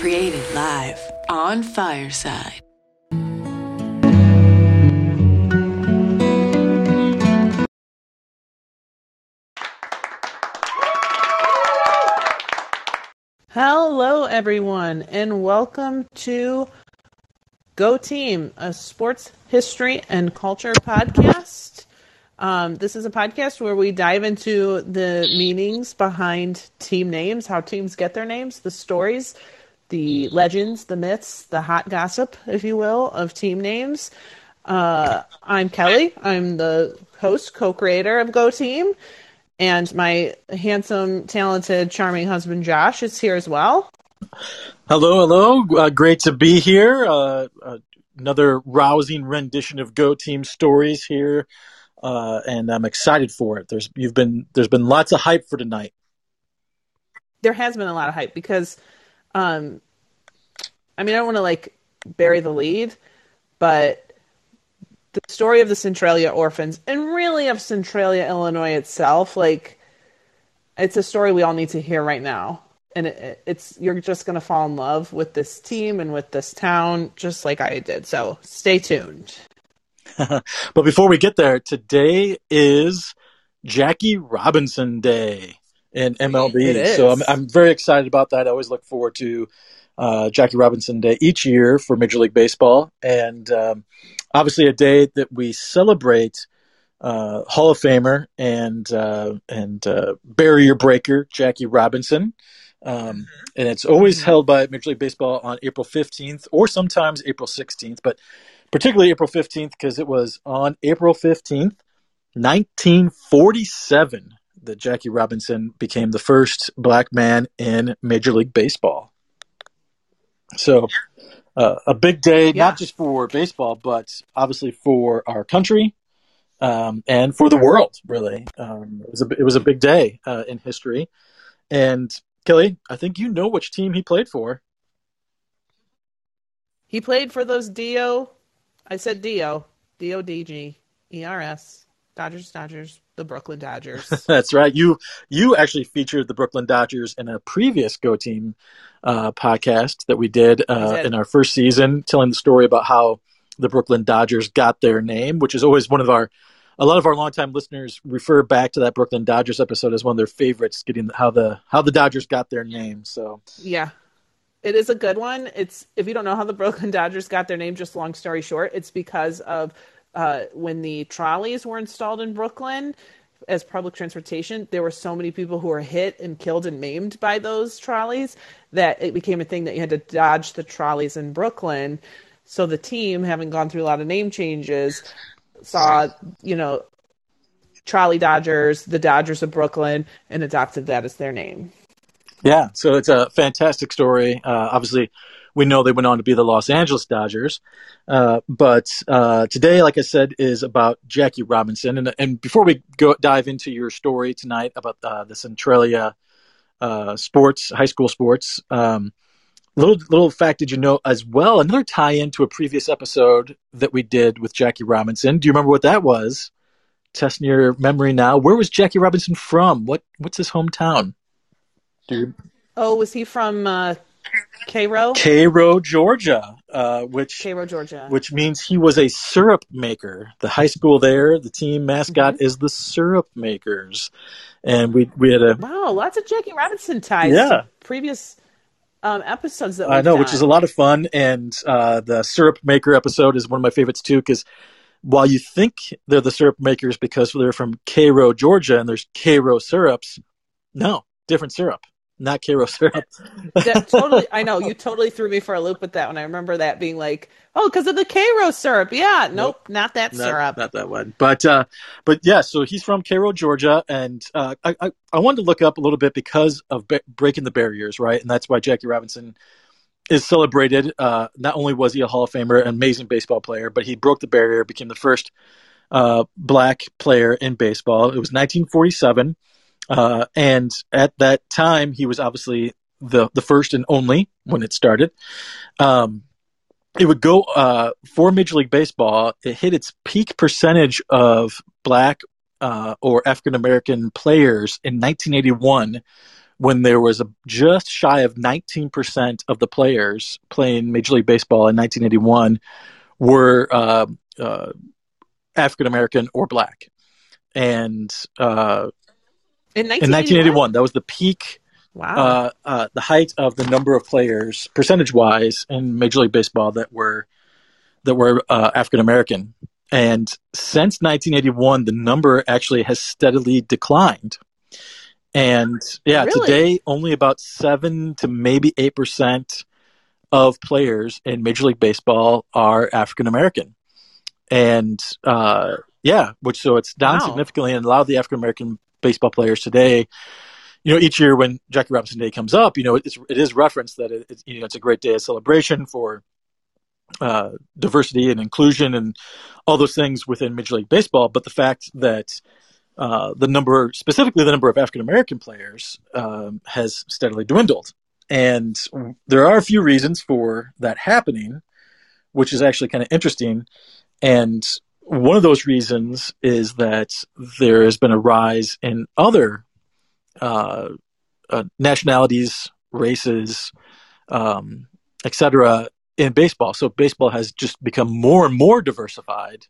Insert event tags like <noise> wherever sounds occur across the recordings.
Created live on Fireside. Hello, everyone, and welcome to Go Team, a sports history and culture podcast. Um, this is a podcast where we dive into the meanings behind team names, how teams get their names, the stories, the legends, the myths, the hot gossip, if you will, of team names. Uh, I'm Kelly. I'm the host, co creator of Go Team. And my handsome, talented, charming husband Josh is here as well. Hello, hello. Uh, great to be here. Uh, uh, another rousing rendition of Go Team stories here, uh, and I'm excited for it. There's you've been there's been lots of hype for tonight. There has been a lot of hype because, um, I mean, I don't want to like bury the lead, but the story of the Centralia orphans and really of Centralia, Illinois itself, like it's a story we all need to hear right now. And it, it's you're just going to fall in love with this team and with this town, just like I did. So stay tuned. <laughs> but before we get there, today is Jackie Robinson Day in MLB. So I'm, I'm very excited about that. I always look forward to uh, Jackie Robinson Day each year for Major League Baseball. And um, obviously a day that we celebrate uh, Hall of Famer and uh, and uh, barrier breaker Jackie Robinson. Um, and it's always held by Major League Baseball on April 15th or sometimes April 16th, but particularly April 15th because it was on April 15th, 1947, that Jackie Robinson became the first black man in Major League Baseball. So uh, a big day, yeah. not just for baseball, but obviously for our country um, and for the world. Really, um, it was a it was a big day uh, in history. And Kelly, I think you know which team he played for. He played for those Do. I said Do. D O D G E R S. Dodgers, Dodgers, the Brooklyn Dodgers. <laughs> That's right. You you actually featured the Brooklyn Dodgers in a previous Go Team uh, podcast that we did, uh, did in our first season, telling the story about how the Brooklyn Dodgers got their name, which is always one of our a lot of our longtime listeners refer back to that Brooklyn Dodgers episode as one of their favorites, getting how the how the Dodgers got their name. So yeah, it is a good one. It's if you don't know how the Brooklyn Dodgers got their name, just long story short, it's because of uh, when the trolleys were installed in Brooklyn as public transportation, there were so many people who were hit and killed and maimed by those trolleys that it became a thing that you had to dodge the trolleys in Brooklyn. So the team, having gone through a lot of name changes, saw, you know, Trolley Dodgers, the Dodgers of Brooklyn, and adopted that as their name. Yeah, so it's a fantastic story. Uh, obviously, we know they went on to be the Los Angeles Dodgers. Uh, but uh, today, like I said, is about Jackie Robinson. And, and before we go dive into your story tonight about uh, the Centralia uh, sports, high school sports, um, little little fact did you know as well? Another tie-in to a previous episode that we did with Jackie Robinson. Do you remember what that was? Testing your memory now. Where was Jackie Robinson from? What what's his hometown? Dude. Oh, was he from uh, Cairo, Cairo, Georgia, uh, which Cairo, Georgia, which means he was a syrup maker. The high school there, the team mascot mm-hmm. is the syrup makers, and we we had a wow, lots of Jackie Robinson ties. Yeah, previous um, episodes that I know, done. which is a lot of fun. And uh, the syrup maker episode is one of my favorites too, because while you think they're the syrup makers because they're from Cairo, Georgia, and there's Cairo syrups, no, different syrup not Cairo syrup. <laughs> totally, I know you totally threw me for a loop with that one. I remember that being like, oh, because of the Cairo syrup. Yeah, nope, nope not that not, syrup. Not that one. But uh, but yeah, so he's from Cairo, Georgia, and uh, I, I, I wanted to look up a little bit because of be- breaking the barriers, right? And that's why Jackie Robinson is celebrated. Uh, not only was he a Hall of Famer, an amazing baseball player, but he broke the barrier, became the first uh, black player in baseball. It was 1947. Uh, and at that time, he was obviously the the first and only when it started. Um, it would go uh, for Major League Baseball. It hit its peak percentage of black uh, or African American players in 1981 when there was a, just shy of 19% of the players playing Major League Baseball in 1981 were uh, uh, African American or black. And uh, in, 1981? in 1981, that was the peak. Wow. Uh, uh, the height of the number of players, percentage-wise, in Major League Baseball that were that were uh, African American, and since 1981, the number actually has steadily declined. And yeah, Really? today only about seven to maybe eight percent of players in Major League Baseball are African American, and uh, yeah, which so it's down Wow. significantly. And a lot of the African American baseball players today, you know, each year when Jackie Robinson Day comes up, you know, it's it is referenced that it, it's you know it's a great day of celebration for uh, diversity and inclusion and all those things within Major League Baseball. But the fact that uh, the number, specifically the number of African American players, um, has steadily dwindled. And there are a few reasons for that happening, which is actually kind of interesting. And one of those reasons is that there has been a rise in other uh, uh, nationalities, races, um, etc. in baseball. So baseball has just become more and more diversified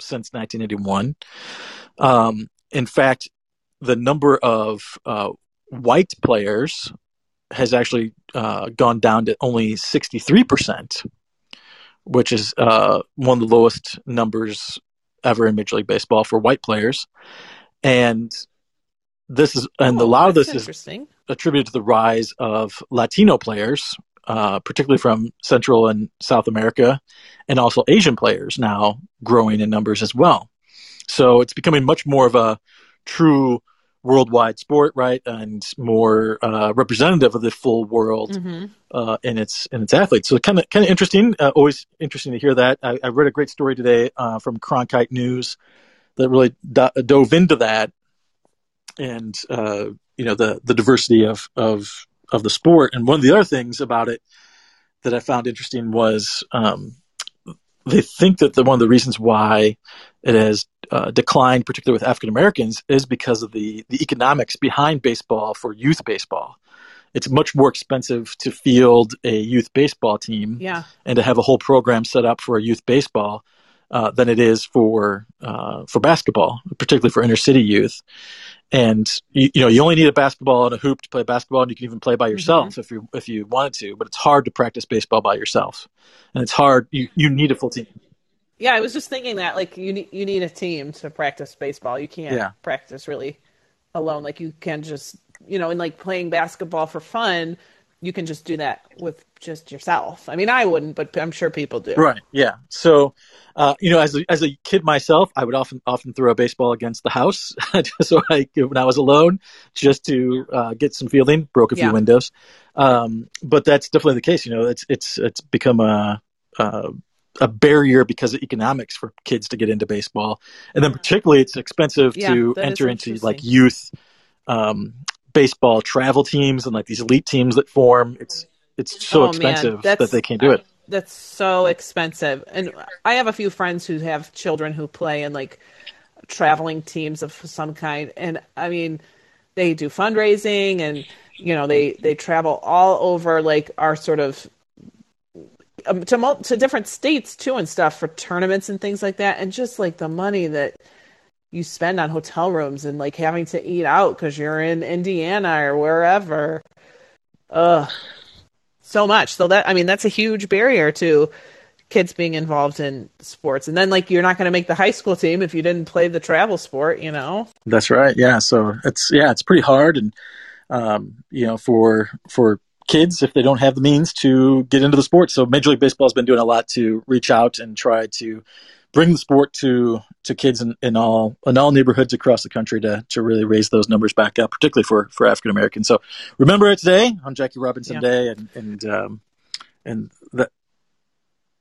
since 1981. Um, in fact, the number of uh, white players has actually uh, gone down to only 63%, which is uh, one of the lowest numbers ever in Major League Baseball for white players. And this is, and a Oh, lot of this is interesting. attributed to the rise of Latino players, uh, particularly from Central and South America, and also Asian players now growing in numbers as well. So it's becoming much more of a true worldwide sport, right, and more uh, representative of the full world hmm uh, in its in its athletes. So kind of kind of interesting. Uh, always interesting to hear that. I, I read a great story today uh, from Cronkite News that really do- dove into that, and uh, you know the the diversity of of of the sport. And one of the other things about it that I found interesting was um, they think that the, one of the reasons why it has uh, declined, particularly with African Americans, is because of the the economics behind baseball for youth baseball. It's much more expensive to field a youth baseball team Yeah. and to have a whole program set up for a youth baseball uh, than it is for uh, for basketball, particularly for inner city youth. And you, you know, you only need a basketball and a hoop to play basketball, and you can even play by yourself if you if you wanted to. But it's hard to practice baseball by yourself, and it's hard. You you need a full team. Yeah, I was just thinking that like you need you need a team to practice baseball. You can't Yeah. practice really alone. Like you can just you know, and like playing basketball for fun, you can just do that with just yourself. I mean, I wouldn't, but I'm sure people do. Right. Yeah. So, uh, you know, as a, as a kid myself, I would often often throw a baseball against the house, <laughs> so I when I was alone, just to uh, get some fielding. Broke a few Yeah. windows, um, but that's definitely the case. You know, it's it's it's become a, a a barrier because of economics for kids to get into baseball, and then particularly it's expensive Yeah, to enter into like youth um, baseball travel teams and like these elite teams that form. It's it's so Oh, expensive that they can't do it. That's so expensive. And I have a few friends who have children who play in like traveling teams of some kind. And I mean, they do fundraising and, you know, they, they travel all over like our sort of to, mul- to different states too and stuff for tournaments and things like that. And just like the money that you spend on hotel rooms and like having to eat out because you're in Indiana or wherever. Ugh so much. So that I mean that's a huge barrier to kids being involved in sports. And then like you're not going to make the high school team if you didn't play the travel sport, you know. That's right. Yeah. So it's yeah, it's pretty hard, and um, you know, for for kids if they don't have the means to get into the sport. So Major League Baseball has been doing a lot to reach out and try to bring the sport to to kids in, in all in all neighborhoods across the country to to really raise those numbers back up, particularly for for African Americans. So remember it today on Jackie Robinson Yeah. Day, and and um, and that.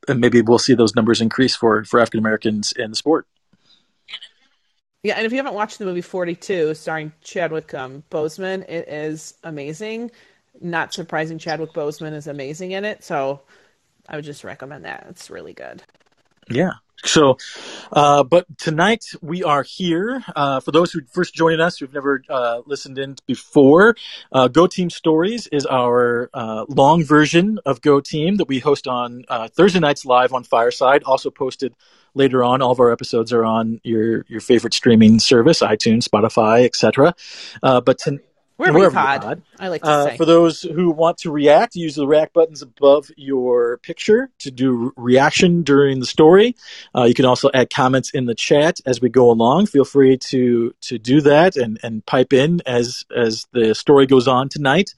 And maybe we'll see those numbers increase for, for African Americans in the sport. Yeah, and if you haven't watched the movie 42 starring Chadwick um, Boseman, it is amazing. Not surprising Chadwick Boseman is amazing in it, so I would just recommend that. It's really good. Yeah. So, uh, but tonight we are here. Uh, for those who first joining us, who've never uh, listened in before, uh, Go Team Stories is our uh, long version of Go Team that we host on uh, Thursday nights live on Fireside. Also posted later on. All of our episodes are on your your favorite streaming service, iTunes, Spotify, etc. but tonight Wherever, wherever you pod, pod. I like to uh, say. For those who want to react, use the react buttons above your picture to do reaction during the story. Uh, you can also add comments in the chat as we go along. Feel free to to do that and, and pipe in as as the story goes on tonight.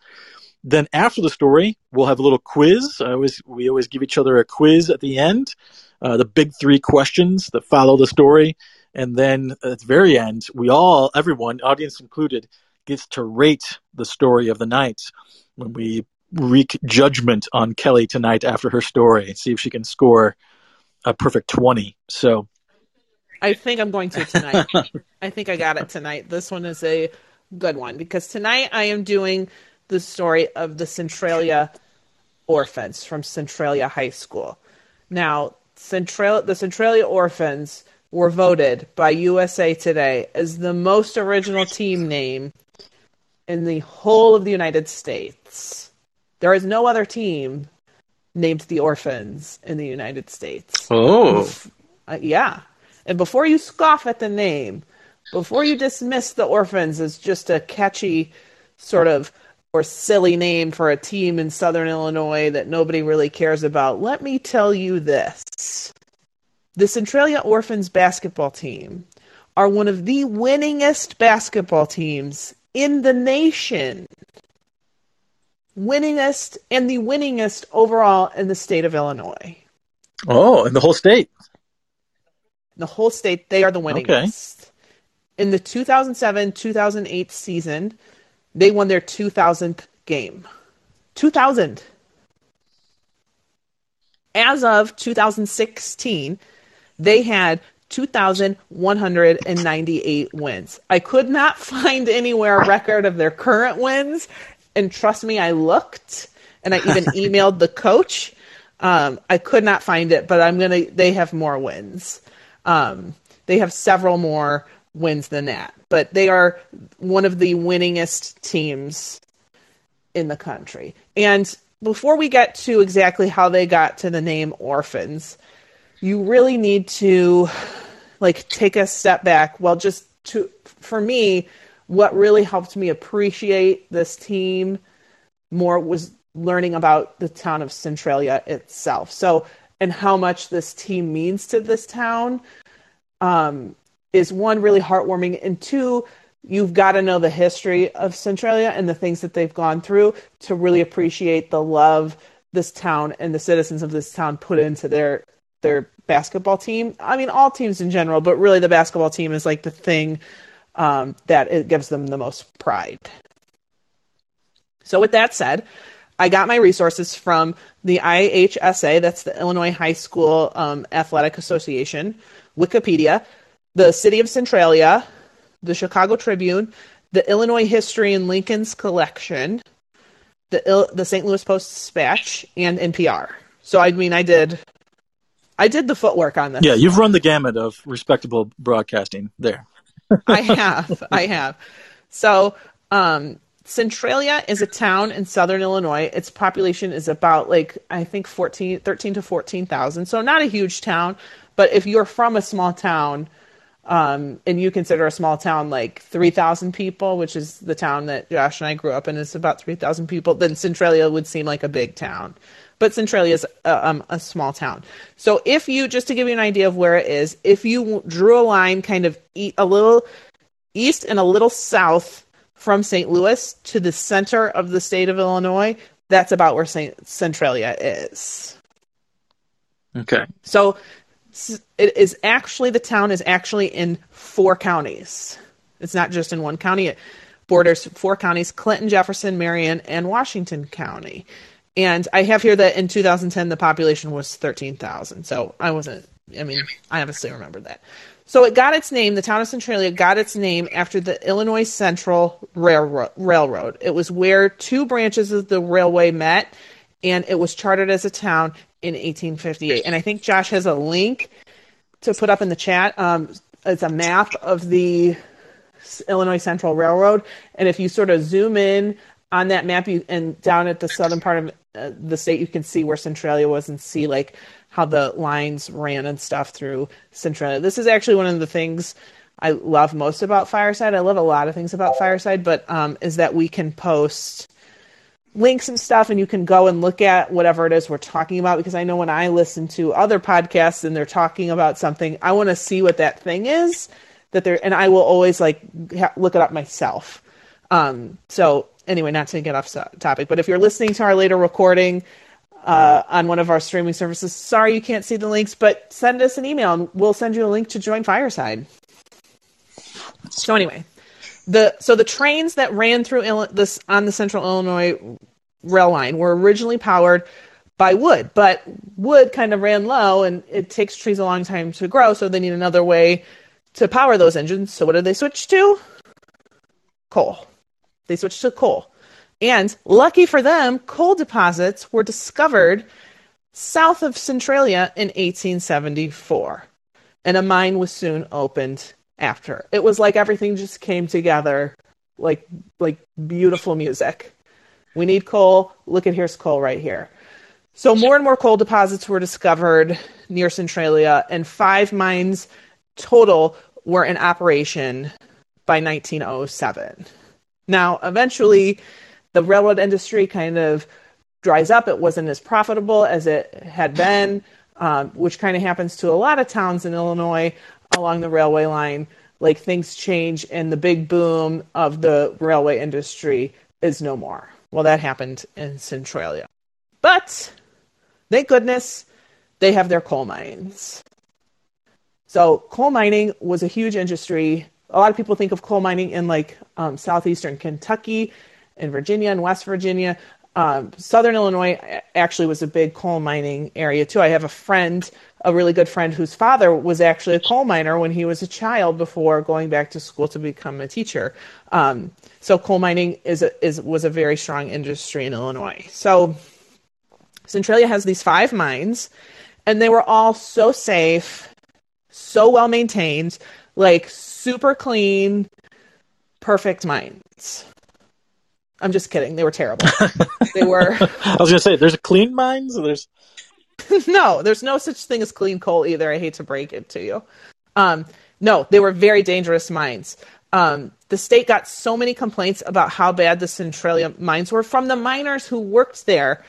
Then after the story, we'll have a little quiz. I always we always give each other a quiz at the end. Uh, the big three questions that follow the story, and then at the very end, we all, everyone, audience included gets to rate the story of the night when we wreak judgment on Kelly tonight after her story, see if she can score a perfect 20. So I think I'm going to tonight. I think I got it tonight. This one is a good one because tonight I am doing the story of the Centralia orphans from Centralia High School. Now, Central the Centralia orphans were voted by USA Today as the most original team name in the whole of the United States. There is no other team named the Orphans in the United States. Oh. Uh, yeah. And before you scoff at the name, before you dismiss the Orphans as just a catchy sort of or silly name for a team in Southern Illinois that nobody really cares about, let me tell you this. The Centralia Orphans basketball team are one of the winningest basketball teams in the nation. Winningest and the winningest overall in the state of Illinois. Oh, in the whole state. The whole state, they are the winningest. Okay. In the 2007 2008 season, they won their 2000th game. 2000. As of 2016, they had 2,198 wins. I could not <laughs> find anywhere a record of their current wins. And trust me, I looked and I even <laughs> emailed the coach. Um, I could not find it, but I'm going to, they have more wins. Um, they have several more wins than that, but they are one of the winningest teams in the country. And before we get to exactly how they got to the name Orphans, you really need to like take a step back. Well, just to for me, what really helped me appreciate this team more was learning about the town of Centralia itself. So, and how much this team means to this town um, is one really heartwarming, and two, you've got to know the history of Centralia and the things that they've gone through to really appreciate the love this town and the citizens of this town put into their their basketball team. I mean, all teams in general, but really the basketball team is like the thing um, that it gives them the most pride. So, with that said, I got my resources from the IHSA, that's the Illinois High School um, Athletic Association, Wikipedia, the City of Centralia, the Chicago Tribune, the Illinois History and Lincoln's Collection, the Il- the St. Louis Post Dispatch, and NPR. So I mean, I did I did the footwork on this. Yeah, you've run the gamut of respectable broadcasting there. I have. I have. So, um, Centralia is a town in southern Illinois. Its population is about like I think 14 13 to 14,000. So not a huge town, but if you're from a small town um, and you consider a small town like 3,000 people, which is the town that Josh and I grew up in, is about 3,000 people, then Centralia would seem like a big town but Centralia is a, um, a small town. So if you, just to give you an idea of where it is, if you drew a line kind of e- a little east and a little south from St. Louis to the center of the state of Illinois, that's about where St. Centralia is. Okay. So it is actually the town is actually in four counties. It's not just in one county. It borders four counties: Clinton, Jefferson, Marion, and Washington County. And I have here that in 2010 the population was 13,000. So I wasn't. I mean, I obviously remember that. So it got its name. The town of Centralia got its name after the Illinois Central Railroad. Railroad. It was where two branches of the railway met, and it was chartered as a town in 1858. And I think Josh has a link to put up in the chat. Um, it's a map of the Illinois Central Railroad, and if you sort of zoom in on that map, you and down at the southern part of uh, the state, you can see where Centralia was and see like how the lines ran and stuff through Centralia. This is actually one of the things I love most about Fireside. I love a lot of things about Fireside, but um, is that we can post links and stuff and you can go and look at whatever it is we're talking about because I know when I listen to other podcasts and they're talking about something, I want to see what that thing is that they're and I will always like ha- look it up myself. Um, so anyway, not to get off topic, but if you're listening to our later recording uh, on one of our streaming services, sorry you can't see the links, but send us an email and we'll send you a link to join Fireside. So anyway, the so the trains that ran through this on the Central Illinois rail line were originally powered by wood, but wood kind of ran low, and it takes trees a long time to grow, so they need another way to power those engines. So what did they switch to? Coal. They switched to coal. And lucky for them, coal deposits were discovered south of Centralia in 1874. And a mine was soon opened after. It was like everything just came together like like beautiful music. We need coal. Look at here's coal right here. So more and more coal deposits were discovered near Centralia, and five mines total were in operation by 1907. Now, eventually, the railroad industry kind of dries up. It wasn't as profitable as it had been, um, which kind of happens to a lot of towns in Illinois along the railway line. Like things change, and the big boom of the railway industry is no more. Well, that happened in Centralia. But thank goodness they have their coal mines. So, coal mining was a huge industry. A lot of people think of coal mining in like um, southeastern Kentucky and Virginia and West Virginia. Um, Southern Illinois actually was a big coal mining area too. I have a friend, a really good friend, whose father was actually a coal miner when he was a child before going back to school to become a teacher. Um, so coal mining is a, is was a very strong industry in Illinois. So Centralia has these five mines, and they were all so safe, so well maintained, like super clean, perfect mines. I'm just kidding. They were terrible. <laughs> they were. I was gonna say, there's clean mines. There's <laughs> no, there's no such thing as clean coal either. I hate to break it to you. Um, no, they were very dangerous mines. Um, the state got so many complaints about how bad the Centralia mines were from the miners who worked there.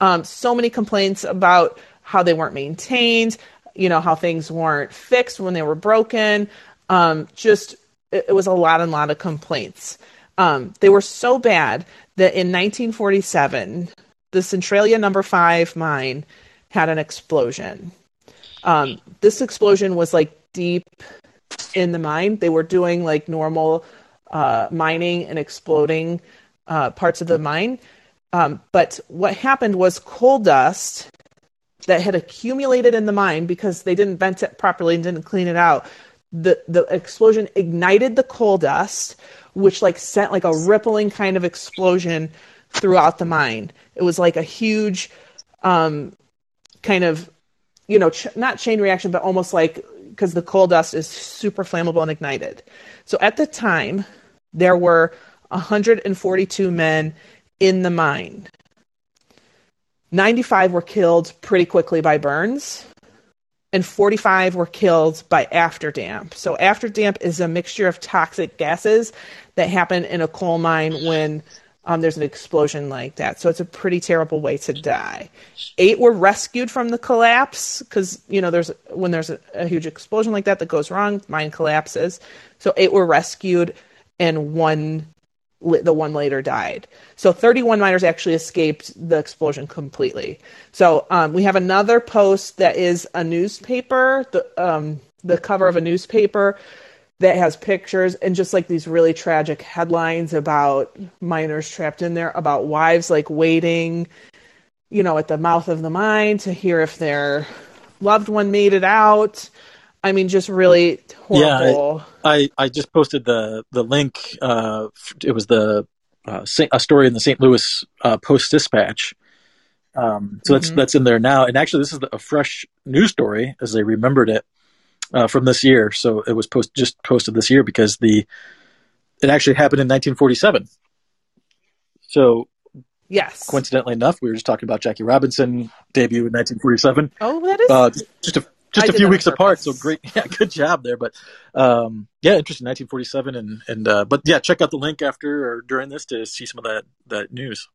Um, so many complaints about how they weren't maintained, you know, how things weren't fixed when they were broken. Um, just it, it, was a lot and lot of complaints. Um, they were so bad that in 1947, the Centralia Number Five mine had an explosion. Um, this explosion was like deep in the mine. They were doing like normal uh, mining and exploding uh, parts of the mine. Um, but what happened was coal dust that had accumulated in the mine because they didn't vent it properly and didn't clean it out. The the explosion ignited the coal dust, which like sent like a rippling kind of explosion throughout the mine. It was like a huge um, kind of, you know, ch- not chain reaction, but almost like because the coal dust is super flammable and ignited. So at the time, there were 142 men in the mine. 95 were killed pretty quickly by burns, and 45 were killed by afterdamp. So, afterdamp is a mixture of toxic gases that happen in a coal mine when um, there's an explosion like that. So, it's a pretty terrible way to die. Eight were rescued from the collapse because, you know, there's when there's a, a huge explosion like that that goes wrong, mine collapses. So, eight were rescued, and one the one later died. So 31 miners actually escaped the explosion completely. So um, we have another post that is a newspaper, the um, the cover of a newspaper that has pictures and just like these really tragic headlines about miners trapped in there, about wives like waiting, you know, at the mouth of the mine to hear if their loved one made it out. I mean, just really horrible. Yeah, I, I, I just posted the the link. Uh, it was the uh, a story in the St. Louis uh, Post Dispatch, Um, so that's mm-hmm. that's in there now. And actually, this is a fresh news story as they remembered it uh, from this year. So it was post just posted this year because the it actually happened in 1947. So yes, coincidentally enough, we were just talking about Jackie Robinson debut in 1947. Oh, that is uh, just a just I a few weeks apart. So great, <laughs> yeah, good job there. But um, yeah, interesting. 1947, and and uh, but yeah, check out the link after or during this to see some of that that news.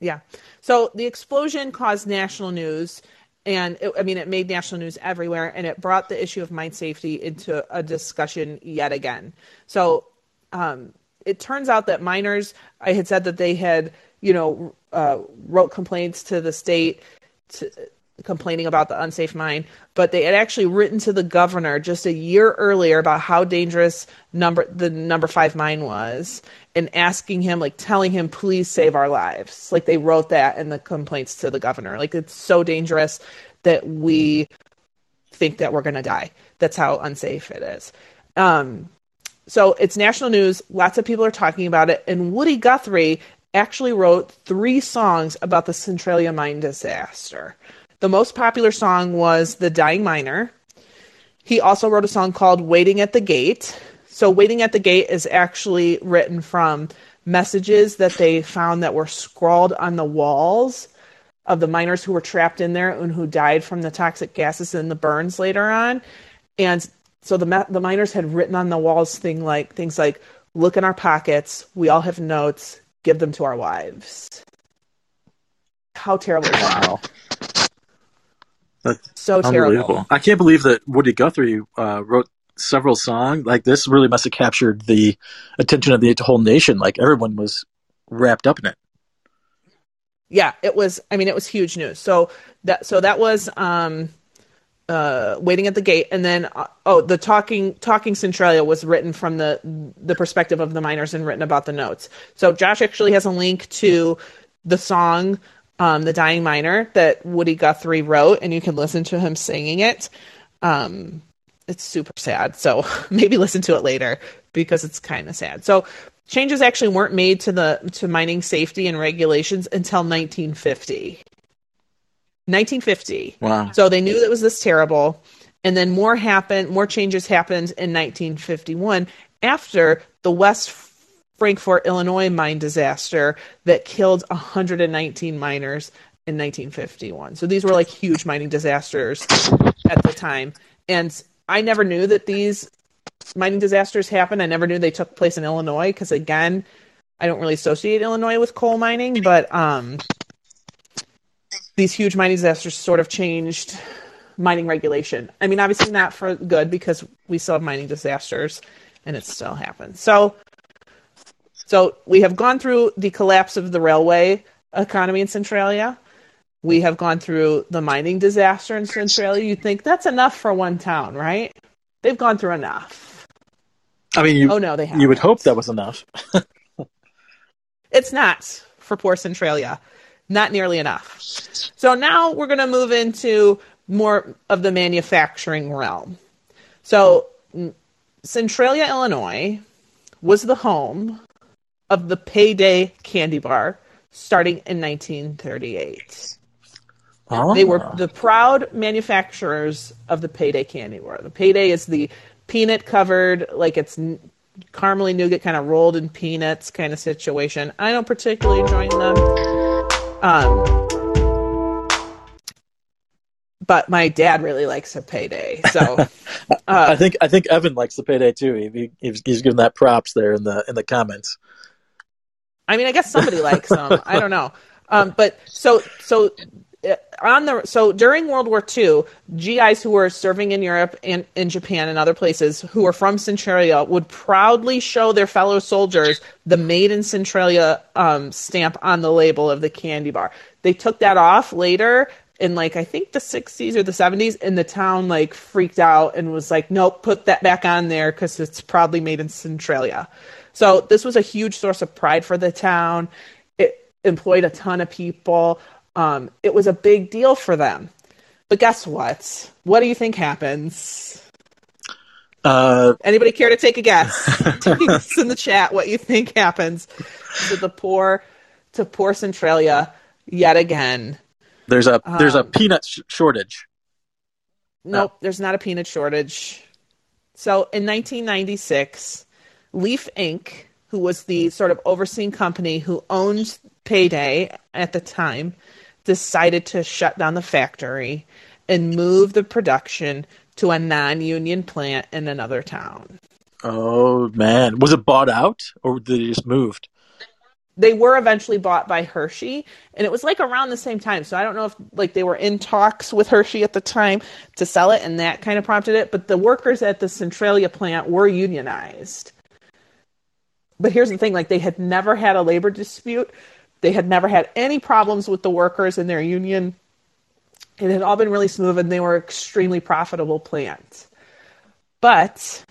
Yeah. So the explosion caused national news, and it, I mean, it made national news everywhere, and it brought the issue of mine safety into a discussion yet again. So um, it turns out that miners, I had said that they had, you know, uh, wrote complaints to the state. To, complaining about the unsafe mine, but they had actually written to the governor just a year earlier about how dangerous number the number five mine was, and asking him, like telling him, please save our lives. Like they wrote that in the complaints to the governor. Like it's so dangerous that we think that we're gonna die. That's how unsafe it is. Um, so it's national news. Lots of people are talking about it, and Woody Guthrie actually wrote three songs about the Centralia mine disaster. The most popular song was The Dying Miner. He also wrote a song called Waiting at the Gate. So, Waiting at the Gate is actually written from messages that they found that were scrawled on the walls of the miners who were trapped in there and who died from the toxic gases and the burns later on. And so the the miners had written on the walls thing like things like look in our pockets, we all have notes, give them to our wives. How terrible that? <laughs> That's so terrible. I can't believe that Woody Guthrie uh, wrote several songs. Like this really must have captured the attention of the whole nation. Like everyone was wrapped up in it. Yeah, it was. I mean, it was huge news. So that so that was um, uh, waiting at the gate, and then uh, oh, the talking talking Centralia was written from the the perspective of the miners and written about the notes. So Josh actually has a link to the song um, The Dying Miner that Woody Guthrie wrote, and you can listen to him singing it. Um, it's super sad. So <laughs> maybe listen to it later because it's kind of sad. So changes actually weren't made to the to mining safety and regulations until 1950. 1950. Wow. So they knew that was this terrible. And then more happened, more changes happened in 1951 after the West Frankfort, Illinois mine disaster that killed 119 miners in 1951. So these were like huge mining disasters at the time. And I never knew that these mining disasters happened. I never knew they took place in Illinois because again, I don't really associate Illinois with coal mining, but um, these huge mining disasters sort of changed mining regulation. I mean, obviously not for good because we still have mining disasters and it still happens. So so we have gone through the collapse of the railway economy in Centralia. We have gone through the mining disaster in Centralia. You think that's enough for one town, right? They've gone through enough. I mean, you, oh no, they have. You would hope that was enough. <laughs> it's not for poor Centralia, not nearly enough. So now we're going to move into more of the manufacturing realm. So Centralia, Illinois, was the home of the Payday candy bar starting in 1938. Oh. They were the proud manufacturers of the Payday candy bar. The Payday is the peanut covered, like it's caramely nougat kind of rolled in peanuts kind of situation. I don't particularly enjoy them. Um, but my dad really likes a payday. So <laughs> uh, I think I think Evan likes the payday too. He, he's, he's giving that props there in the in the comments. I mean, I guess somebody likes them. I don't know. Um, but so so uh, on the so during World War II, GIs who were serving in Europe and in Japan and other places who were from Centralia would proudly show their fellow soldiers the "Made in Centralia" um, stamp on the label of the candy bar. They took that off later in like I think the 60s or the 70s, and the town like freaked out and was like, "Nope, put that back on there because it's proudly made in Centralia." So this was a huge source of pride for the town. It employed a ton of people. Um, it was a big deal for them. But guess what? What do you think happens? Uh, Anybody care to take a guess? <laughs> in the chat what you think happens to the poor to poor Centralia yet again. There's a um, there's a um, peanut sh- shortage. Nope, no. there's not a peanut shortage. So in 1996, Leaf Inc., who was the sort of overseeing company who owned Payday at the time, decided to shut down the factory and move the production to a non-union plant in another town. Oh man, was it bought out or did it just moved? They were eventually bought by Hershey, and it was like around the same time. So I don't know if like they were in talks with Hershey at the time to sell it, and that kind of prompted it. But the workers at the Centralia plant were unionized. But here's the thing: like they had never had a labor dispute, they had never had any problems with the workers in their union it had all been really smooth and they were extremely profitable plants. But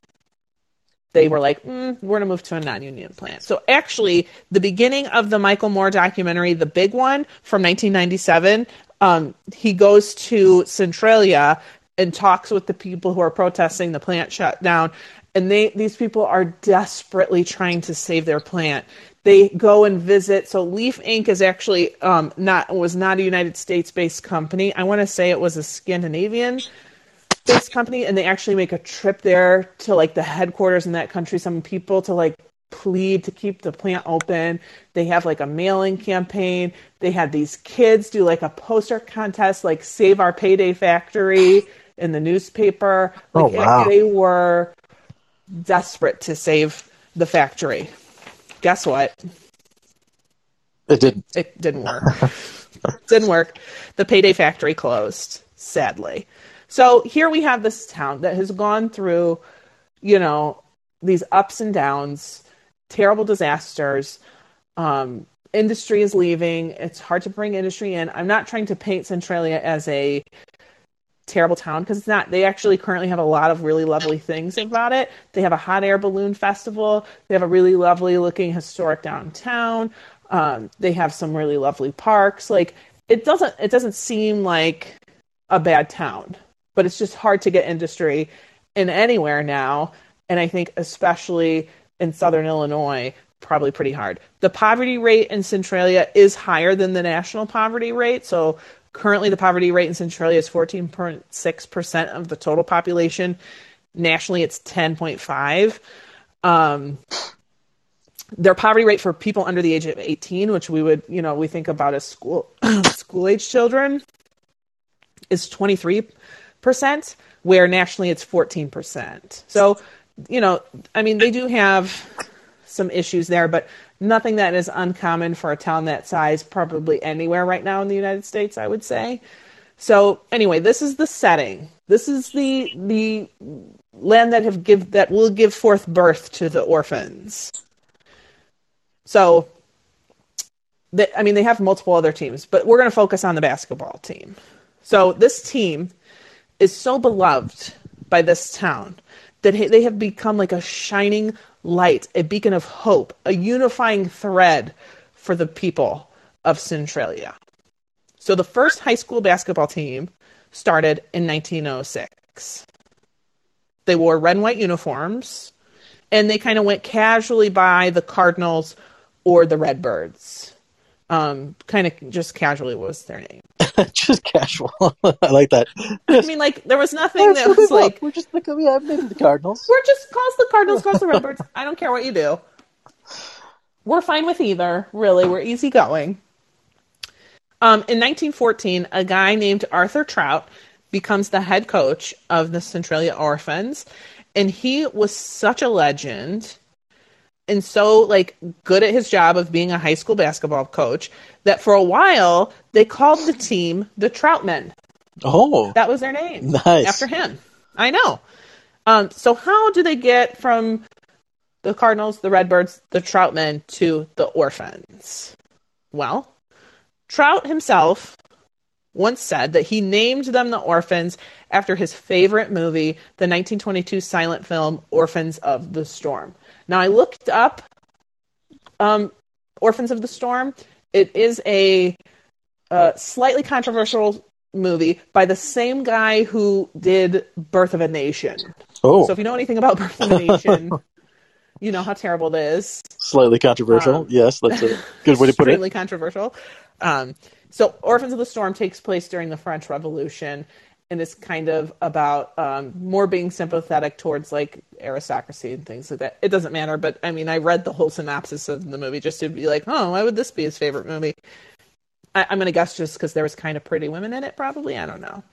they were like, mm, we're going to move to a non union plant. So, actually, the beginning of the Michael Moore documentary, the big one from 1997, um, he goes to Centralia and talks with the people who are protesting the plant shutdown. And they, these people are desperately trying to save their plant they go and visit. So Leaf Inc. is actually um, not was not a United States based company. I want to say it was a Scandinavian based company, and they actually make a trip there to like the headquarters in that country. Some people to like plead to keep the plant open. They have like a mailing campaign. They had these kids do like a poster contest, like Save Our Payday Factory in the newspaper. Oh, like, oh, wow. They were desperate to save the factory guess what? It didn't. It didn't work. <laughs> didn't work. The payday factory closed, sadly. So here we have this town that has gone through, you know, these ups and downs, terrible disasters. Um, industry is leaving. It's hard to bring industry in. I'm not trying to paint Centralia as a terrible town because it's not. They actually currently have a lot of really lovely things about it. They have a hot air balloon festival. They have a really lovely looking historic downtown. Um, they have some really lovely parks. Like it doesn't it doesn't seem like a bad town, but it's just hard to get industry in anywhere now. And I think especially in southern Illinois, probably pretty hard. The poverty rate in Centralia is higher than the national poverty rate. So Currently, the poverty rate in Centralia is 14.6% of the total population. Nationally, it's 10.5. Um, their poverty rate for people under the age of 18, which we would, you know, we think about as school <clears throat> school age children, is 23%, where nationally it's 14%. So, you know, I mean, they do have some issues there, but nothing that is uncommon for a town that size, probably anywhere right now in the United States, I would say. So anyway, this is the setting. This is the the land that have give that will give forth birth to the orphans. So, they, I mean, they have multiple other teams, but we're going to focus on the basketball team. So this team is so beloved by this town that they have become like a shining light, a beacon of hope, a unifying thread for the people of Centralia. So the first high school basketball team started in 1906. They wore red and white uniforms, and they kind of went casually by the Cardinals or the Redbirds. Um, kind of just casually was their name. <laughs> just casual. <laughs> I like that. I mean, like there was nothing that was like we're just like yeah, maybe the Cardinals. We're just calls the Cardinals, calls the <laughs> Redbirds. I don't care what you do. We're fine with either. Really, we're easygoing. Um, in 1914, a guy named Arthur Trout becomes the head coach of the Centralia Orphans, and he was such a legend and so like good at his job of being a high school basketball coach that for a while they called the team the Troutmen. Oh, that was their name. Nice after him. I know. Um, so how do they get from the Cardinals, the Redbirds, the Troutmen to the Orphans? Well, Trout himself once said that he named them the Orphans after his favorite movie, the 1922 silent film Orphans of the Storm. Now I looked up um, Orphans of the Storm. It is a uh, slightly controversial movie by the same guy who did Birth of a Nation. Oh. So if you know anything about Birth of a Nation, <laughs> you know how terrible it is. Slightly controversial. Um, yes, that's a good way to put it. <laughs> Extremely controversial. Um, so Orphans of the Storm takes place during the French Revolution and it's kind of about um, more being sympathetic towards like aristocracy and things like that. It doesn't matter, but I mean, I read the whole synopsis of the movie just to be like, oh, why would this be his favorite movie? I, am going to guess just because there was kind of pretty women in it, probably. I don't know.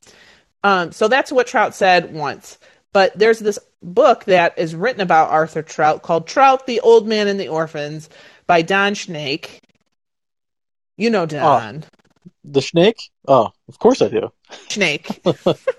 Um, so that's what Trout said once. But there's this book that is written about Arthur Trout called Trout, the Old Man and the Orphans by Don Schnake. You know Don. Oh, the snake? Oh, of course I do. Snake.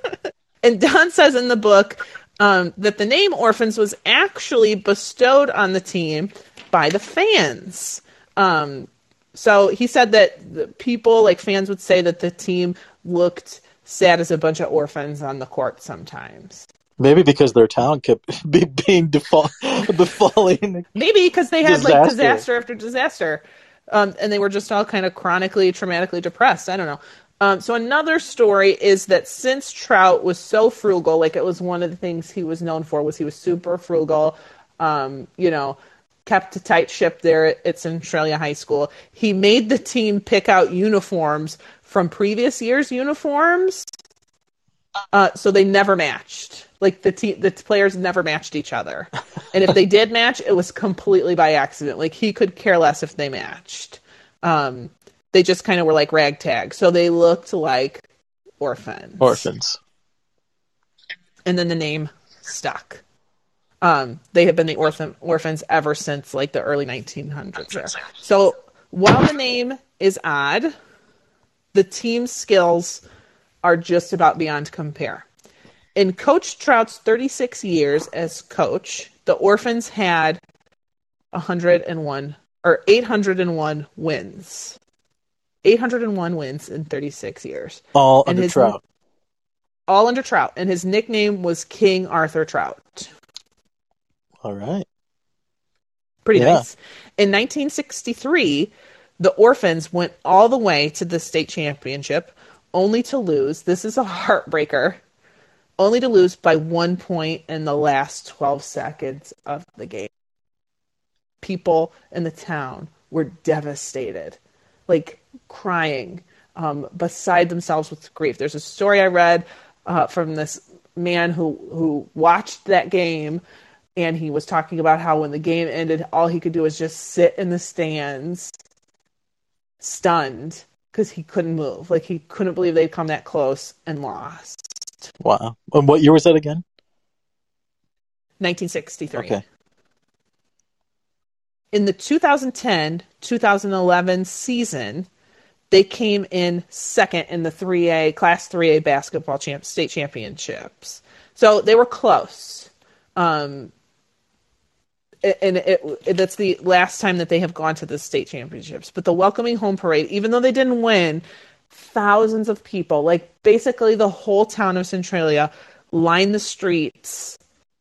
<laughs> and Don says in the book um, that the name Orphans was actually bestowed on the team by the fans. Um, so he said that people, like fans, would say that the team looked sad as a bunch of orphans on the court sometimes. Maybe because their town kept <laughs> be, being default, <laughs> befalling. Maybe because they had disaster. like disaster after disaster, um, and they were just all kind of chronically traumatically depressed. I don't know. Um, so another story is that since Trout was so frugal, like it was one of the things he was known for, was he was super frugal. Um, you know, kept a tight ship there at Centralia High School. He made the team pick out uniforms from previous year's uniforms, uh, so they never matched. Like the te- the players never matched each other, and if they did match, it was completely by accident. Like he could care less if they matched. Um, they just kind of were like ragtag. So they looked like orphans. Orphans. And then the name stuck. Um, they have been the orphan orphans ever since like the early 1900s. So while the name is odd, the team skills are just about beyond compare. In Coach Trout's 36 years as coach, the Orphans had 101 or 801 wins. 801 wins in 36 years. All and under his, Trout. All under Trout. And his nickname was King Arthur Trout. All right. Pretty yeah. nice. In 1963, the Orphans went all the way to the state championship, only to lose. This is a heartbreaker. Only to lose by one point in the last 12 seconds of the game. People in the town were devastated. Like, crying, um, beside themselves with grief. There's a story I read uh, from this man who who watched that game, and he was talking about how when the game ended, all he could do was just sit in the stands, stunned because he couldn't move. Like he couldn't believe they'd come that close and lost. Wow! And what year was that again? 1963. Okay in the 2010 2011 season, they came in second in the 3A Class 3A basketball champ, state championships. So they were close. Um, and it, it, that's the last time that they have gone to the state championships. But the welcoming home parade, even though they didn't win, thousands of people, like basically the whole town of Centralia, lined the streets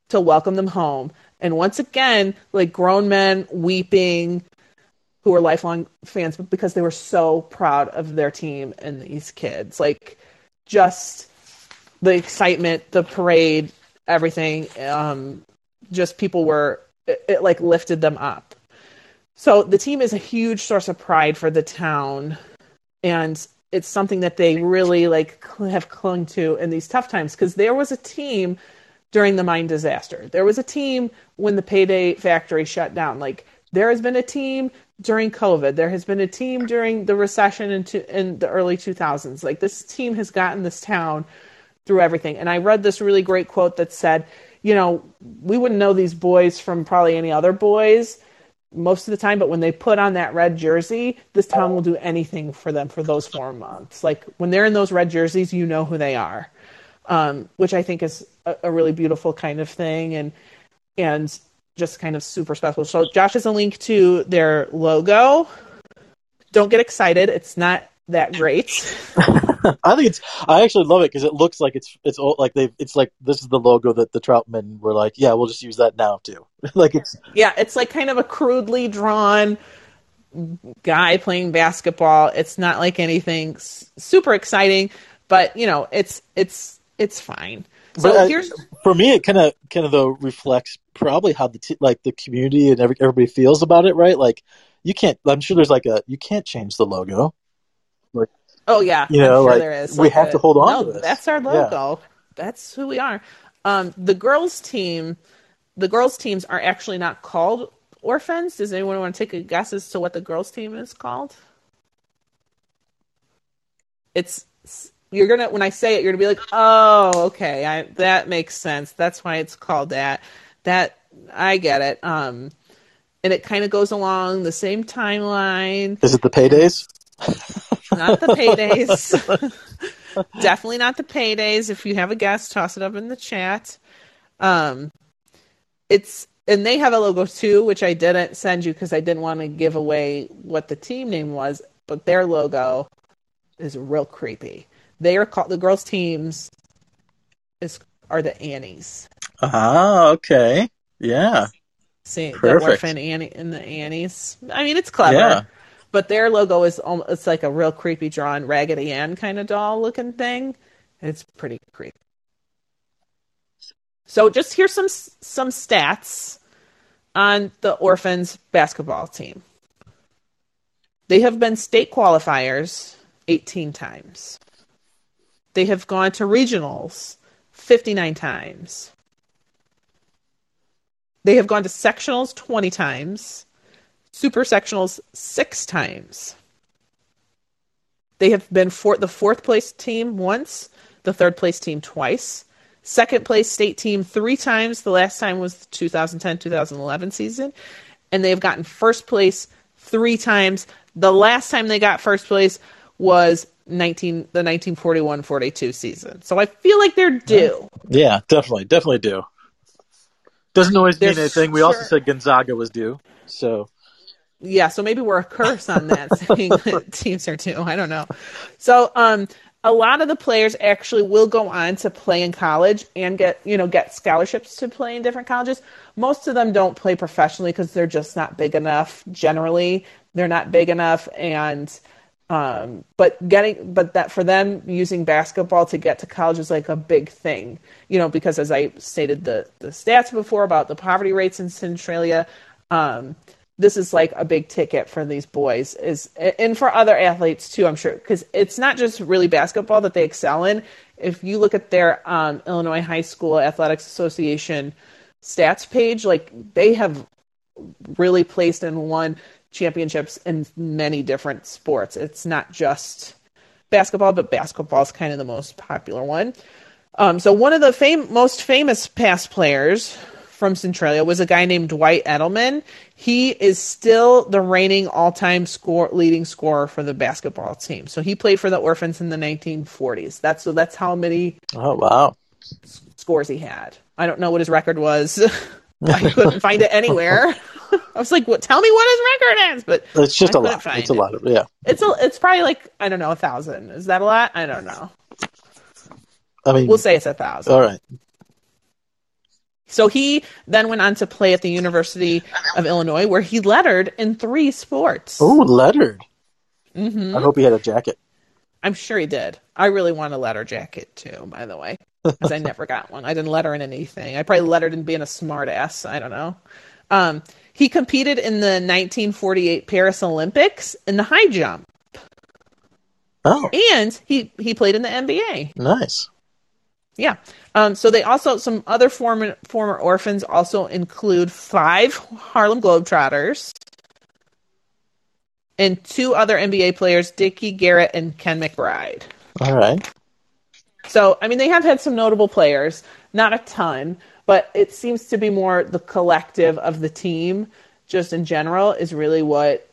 to welcome them home. And once again, like grown men weeping who were lifelong fans because they were so proud of their team and these kids. Like just the excitement, the parade, everything. Um, just people were it, it like lifted them up. So the team is a huge source of pride for the town, and it's something that they really like have clung to in these tough times because there was a team during the mine disaster. There was a team when the payday factory shut down. Like there has been a team during COVID. There has been a team during the recession in, in the early 2000s. Like this team has gotten this town through everything. And I read this really great quote that said, you know, we wouldn't know these boys from probably any other boys most of the time, but when they put on that red jersey, this town will do anything for them for those four months. Like when they're in those red jerseys, you know who they are um, which I think is a, a, really beautiful kind of thing and and just kind of super special. So Josh has a link to their logo. Don't get excited; it's not that great. <laughs> I think it's. I actually love it because it looks like it's it's all like they it's like this is the logo that the Troutmen were like, yeah, we'll just use that now too. <laughs> like it's yeah, it's like kind of a crudely drawn guy playing basketball. It's not like anything super exciting, but you know, it's it's it's fine. So but here's for me, it kind of kind of though reflects probably how the t- like the community and every, everybody feels about it, right? Like you can't. I'm sure there's like a you can't change the logo. Oh yeah, you know, sure like there is. we Like have a- to hold on no, to this. That's our logo. That's who we are. Um, the girls' team, the girls' teams are actually not called orphans. Does anyone want to take a guess as to what the girls' team is called? It's you're gonna when I say it, you're gonna be like, oh, okay, I, that makes sense. That's why it's called that. That I get it. Um, and it kind of goes along the same timeline. Is it the paydays? Not the paydays. <laughs> Definitely not the paydays. If you have a guess, toss it up in the chat. Um, it's and they have a logo too, which I didn't send you because I didn't want to give away what the team name was. But their logo is real creepy. They are called the girls' teams is are the Annies. Ah, okay. Yeah. See the orphan Annie and the Annies. I mean, it's clever. Yeah. But their logo is al- it's like a real creepy drawn Raggedy Ann kind of doll looking thing. It's pretty creepy. So just here's some some stats on the Orphans basketball team. They have been state qualifiers 18 times. They have gone to regionals 59 times. They have gone to sectionals 20 times super sectionals six times. They have been for the fourth place team once, the third place team twice, second place state team three times. The last time was the 2010 2011 season. And they have gotten first place three times. The last time they got first place was 19 the 1941 42 season. So I feel like they're due. Yeah, definitely. Definitely do. Doesn't always mean anything. We also said Gonzaga was due. So yeah, so maybe we're a curse on that <laughs> saying that <laughs> teams are too. I don't know. So um a lot of the players actually will go on to play in college and get you know get scholarships to play in different colleges. Most of them don't play professionally because they're just not big enough. Generally, they're not big enough, and um, but getting but that for them using basketball to get to college is like a big thing, you know, because as I stated the the stats before about the poverty rates in Centralia. Um, this is like a big ticket for these boys is and for other athletes too i'm sure because it's not just really basketball that they excel in. If you look at their um, illinois high school athletics association stats page like they have really placed and won championships in many different sports. It's not just basketball but basketball is kind of the most popular one. Um, so one of the fam- most famous past players from Centralia was a guy named Dwight Eddleman. He is still the reigning all-time score leading scorer for the basketball team. So he played for the Orphans in the 1940s. That's so that's how many Oh wow. scores he had. I don't know what his record was. <laughs> I couldn't find it anywhere. <laughs> I was like, "What? Tell me what his record is." But It's just I a lot. It's a lot of yeah. It's a, it's probably like I don't know a thousand. Is that a lot? I don't know. I mean We'll say it's a thousand. all right. So he then went on to play at the University of Illinois, where he lettered in three sports. Oh, lettered. hmm I hope he had a jacket. I'm sure he did. I really want a letter jacket too, by the way, because I never got one. I didn't letter in anything. I probably lettered in being a smartass. I don't know. Um, he competed in the 1948 Paris Olympics in the high jump, Oh, and he he played in the NBA. nice. Yeah. Um, so they also some other former former orphans also include five Harlem Globetrotters and two other NBA players, Dickie Garrett and Ken McBride. All right. So I mean they have had some notable players, not a ton, but it seems to be more the collective of the team, just in general, is really what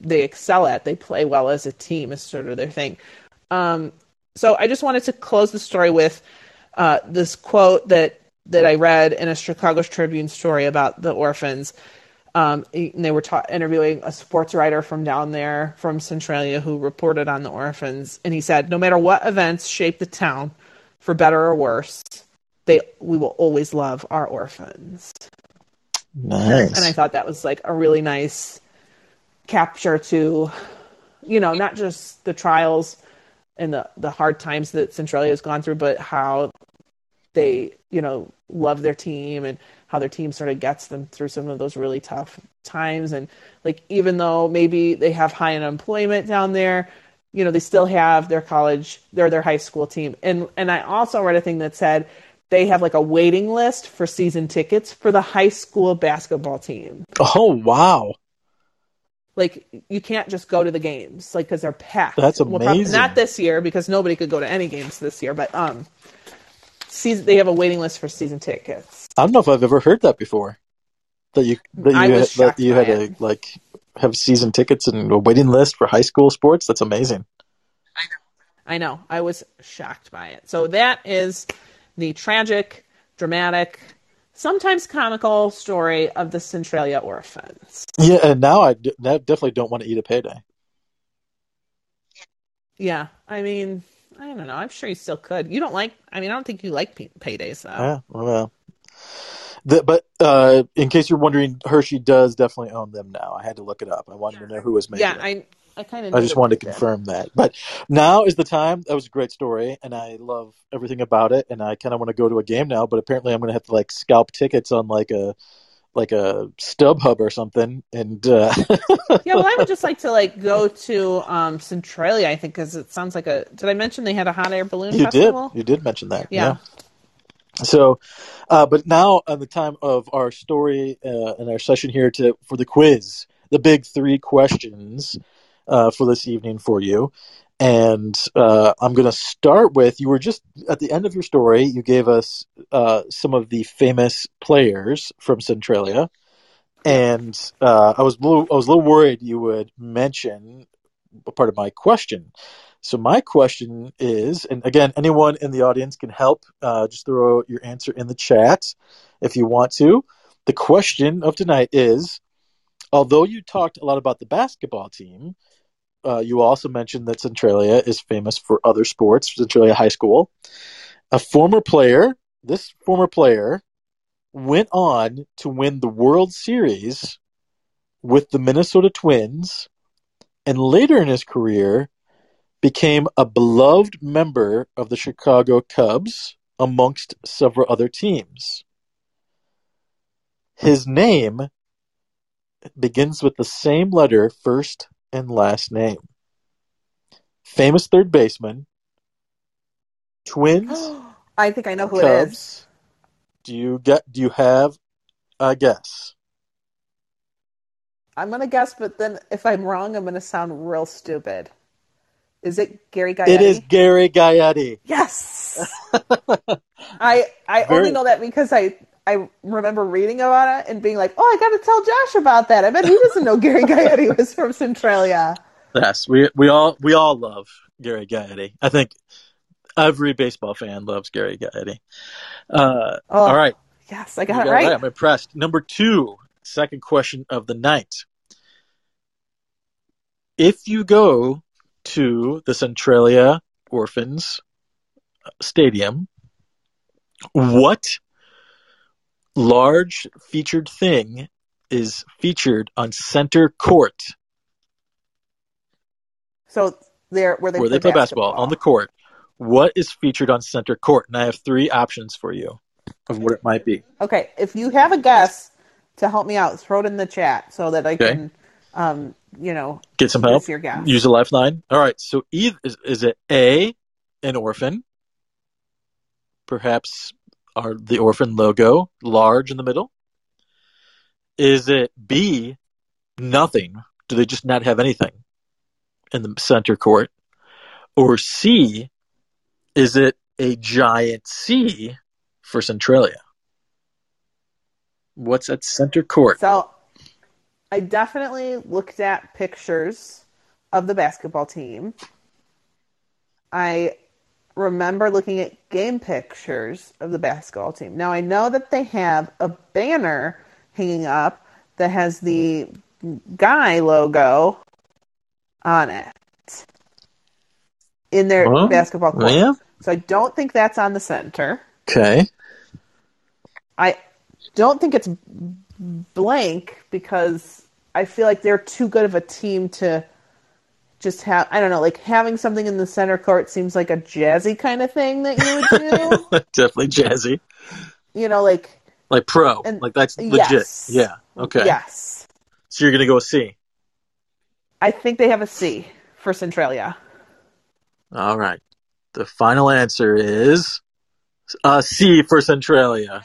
they excel at. They play well as a team is sort of their thing. Um, so I just wanted to close the story with uh, this quote that that I read in a Chicago Tribune story about the orphans. Um, and they were ta- interviewing a sports writer from down there from Centralia who reported on the orphans, and he said, "No matter what events shape the town, for better or worse, they we will always love our orphans." Nice. and I thought that was like a really nice capture to, you know, not just the trials and the the hard times that Centralia has gone through, but how they, you know, love their team and how their team sort of gets them through some of those really tough times. And like, even though maybe they have high unemployment down there, you know, they still have their college, their their high school team. And and I also read a thing that said they have like a waiting list for season tickets for the high school basketball team. Oh wow! Like you can't just go to the games, like because they're packed. That's amazing. Well, probably, not this year because nobody could go to any games this year, but um, season they have a waiting list for season tickets. I don't know if I've ever heard that before. That you that you had, that you had a like have season tickets and a waiting list for high school sports. That's amazing. I know. I know. I was shocked by it. So that is the tragic, dramatic, sometimes comical story of the Centralia orphans. Yeah, and now I, d- definitely don't want to eat a payday. Yeah, I mean, I don't know. I'm sure you still could. You don't like. I mean, I don't think you like pay- paydays though. Yeah, well, the, but uh, in case you're wondering, Hershey does definitely own them now. I had to look it up. I wanted yeah. to know who was making. Yeah, it. I I kind of. I just wanted to confirm that. But now is the time. That was a great story, and I love everything about it. And I kind of want to go to a game now, but apparently I'm going to have to like scalp tickets on like a like a StubHub or something. And uh... <laughs> yeah, well, I would just like to like go to um, Centralia. I think because it sounds like a. Did I mention they had a hot air balloon? You festival? did. You did mention that. yeah. yeah. So, uh, but now on the time of our story uh, and our session here to for the quiz, the big three questions uh, for this evening for you. And uh, I'm going to start with you were just at the end of your story, you gave us uh, some of the famous players from Centralia. And uh, I was a little, I was a little worried you would mention a part of my question. So my question is, and again, anyone in the audience can help. Uh, just throw your answer in the chat if you want to. The question of tonight is: Although you talked a lot about the basketball team, uh, you also mentioned that Centralia is famous for other sports, Centralia High School. A former player, this former player, went on to win the World Series with the Minnesota Twins, and later in his career became a beloved member of the Chicago Cubs amongst several other teams. His name begins with the same letter first and last name. Famous third baseman. Twins. <gasps> I think I know who Cubs. it is. Do you get? Do you have a guess? I'm gonna guess, but then if I'm wrong, I'm gonna sound real stupid. Is it Gary Gaetti? It is Gary Gaetti. Yes. <laughs> I I Very... only know that because I I remember reading about it and being like, "Oh, I got to tell Josh about that." I bet he doesn't know Gary <laughs> Gaetti was from Centralia. Yes, we we all we all love Gary Gaetti. I think every baseball fan loves Gary Gaetti. Uh, oh, all right. Yes, I got, got it right. right. I'm impressed. Number two, second question of the night. If you go to the Centralia Orphans Stadium, what large featured thing is featured on center court. So there, where they, where play, they play basketball. basketball on the court. What is featured on center court? And I have three options for you of what it might be. Okay, if you have a guess to help me out, throw it in the chat so that I okay. can, um, you know, get some help. Your guess. Use a lifeline. All right. So, either, is, is it A, an orphan? Perhaps are the orphan logo large in the middle? Is it B, nothing? Do they just not have anything in the center court? Or C, is it a giant C for Centralia? What's at center court? So I definitely looked at pictures of the basketball team. I remember looking at game pictures of the basketball team. Now I know that they have a banner hanging up that has the guy logo on it in their basketball court. Yeah. So I don't think that's on the center. Okay. I don't think it's blank because I feel like they're too good of a team to just have I don't know, like having something in the center court seems like a jazzy kind of thing that you would do. <laughs> Definitely jazzy. You know, like like pro, and, like that's legit. Yes. Yeah. Okay. Yes. So you're gonna go C. I think they have a C for Centralia. All right. The final answer is uh, C for Centralia.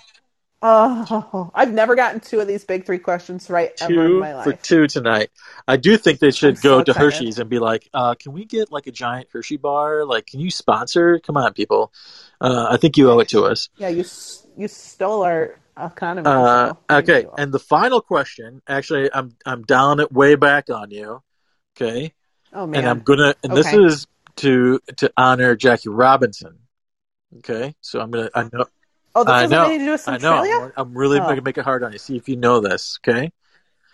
Oh, I've never gotten two of these big three questions right two ever in my life. for two tonight. I do think they should I'm go so to excited. Hershey's and be like, uh, "Can we get like a giant Hershey bar? Like, can you sponsor? Come on, people. Uh, I think you owe it to us." Yeah, you you stole our economy. Uh, okay, and the final question. Actually, I'm I'm dialing it way back on you. Okay, oh man, and I'm gonna and this is to to honor Jackie Robinson. Okay, so I'm gonna I know oh, this I has to do with I know Centralia. I'm, really Oh. gonna make it hard on you. See if you know this. Okay.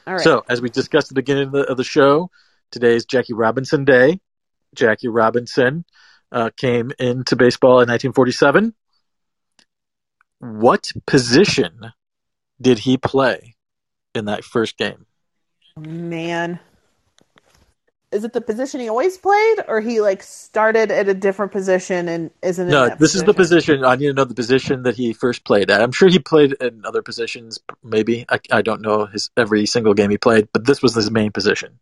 All right. So, as we discussed at the beginning of the, of the show, today is Jackie Robinson Day. Jackie Robinson uh, came into baseball in 1947. What position did he play in that first game? Man. Is it the position he always played, or he like started at a different position and isn't? in No, this is the position. I need to know the position that he first played at. I'm sure he played in other positions, maybe. I, I don't know his every single game he played, but this was his main position.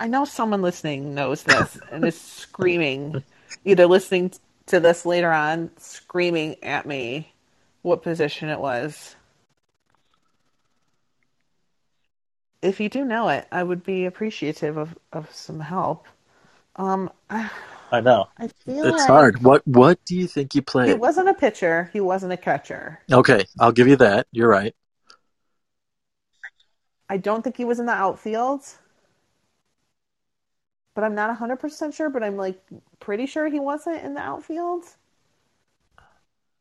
I know someone listening knows this and is screaming, either listening to this later on, screaming at me what position it was. If you do know it, I would be appreciative of, of some help. Um, I <sighs> I know feel it's like hard. What What do you think he He played? wasn't a pitcher. He wasn't a catcher. Okay, I'll give you that. You're right. I don't think he was in the outfield. But I'm not 100% sure, but I'm like pretty sure he wasn't in the outfield.